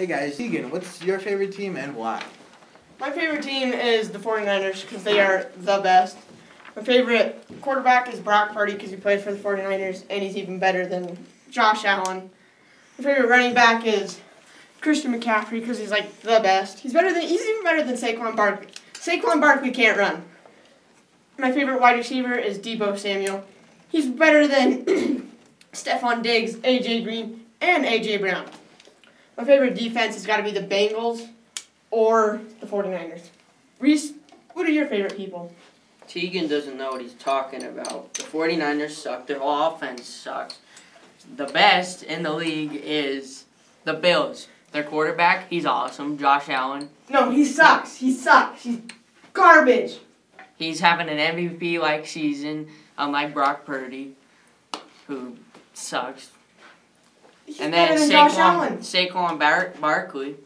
Hey guys, Tegan, what's your favorite team and why? My favorite team is the 49ers because they are the best. My favorite quarterback is Brock Purdy because he played for the 49ers and he's even better than Josh Allen. My favorite running back is Christian McCaffrey because he's like the best. He's better than he's even better than Saquon Barkley. Saquon Barkley can't run. My favorite wide receiver is Deebo Samuel. He's better than Stefon Diggs, AJ Green, and AJ Brown. My favorite defense has got to be the Bengals or the 49ers. Reese, what are your favorite people? Tegan doesn't know what he's talking about. The 49ers suck. Their whole offense sucks. The best in the league is the Bills. Their quarterback, he's awesome. Josh Allen. No, he sucks. He sucks. He's garbage. He's having an MVP like season, unlike Brock Purdy, who sucks. He's and then Saquon. Saquon Bar- Barkley,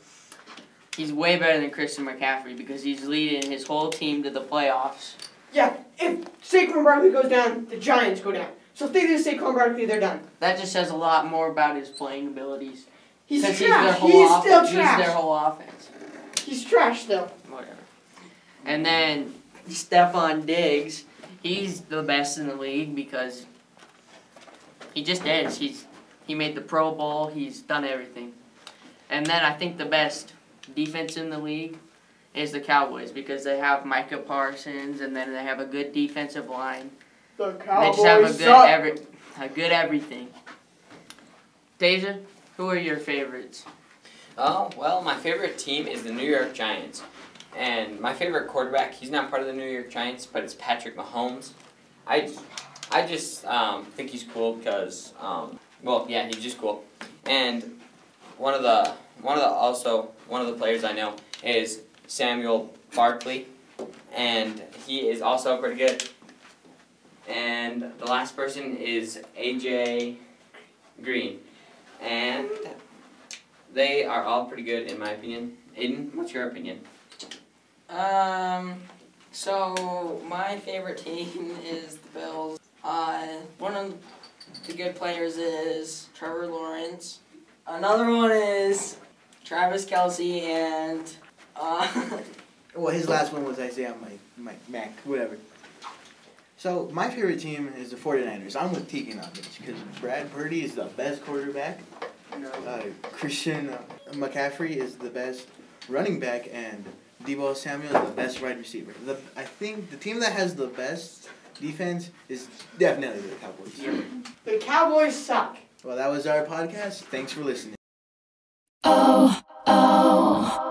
he's way better than Christian McCaffrey because he's leading his whole team to the playoffs. Yeah, if Saquon Barkley goes down, the Giants go down. So if they lose Saquon Barkley, they're done. That just says a lot more about his playing abilities. He's trash. he's their whole He's still He's trash. their whole offense. He's trash still. Whatever. And then Stefon Diggs, he's the best in the league because he just is. He's he made the Pro Bowl. He's done everything. And then I think the best defense in the league is the Cowboys because they have Micah Parsons and then they have a good defensive line. The Cowboys they just have a good suck. every a good everything. Deja, who are your favorites? Oh, well, my favorite team is the New York Giants. And my favorite quarterback, he's not part of the New York Giants, but it's Patrick Mahomes. I, I just um, think he's cool because, um, well, yeah, he's just cool. And one of the, one of the, also, one of the players I know is Samuel Barkley. And he is also pretty good. And the last person is AJ Green. And they are all pretty good in my opinion. Aiden, what's your opinion? Um, so my favorite team is the Bills. Uh, one of the good players is Trevor Lawrence. Another one is Travis Kelce and uh, Well, his last one was Isaiah Mike, Mike Mac, whatever. So, my favorite team is the 49ers. I'm with Tegan on this because Brad Purdy is the best quarterback. Uh, Christian uh, McCaffrey is the best running back, and Deebo Samuel is the best wide receiver. The, I think the team that has the best defense is definitely the Cowboys. The Cowboys suck. Well, that was our podcast. Thanks for listening. Oh, oh.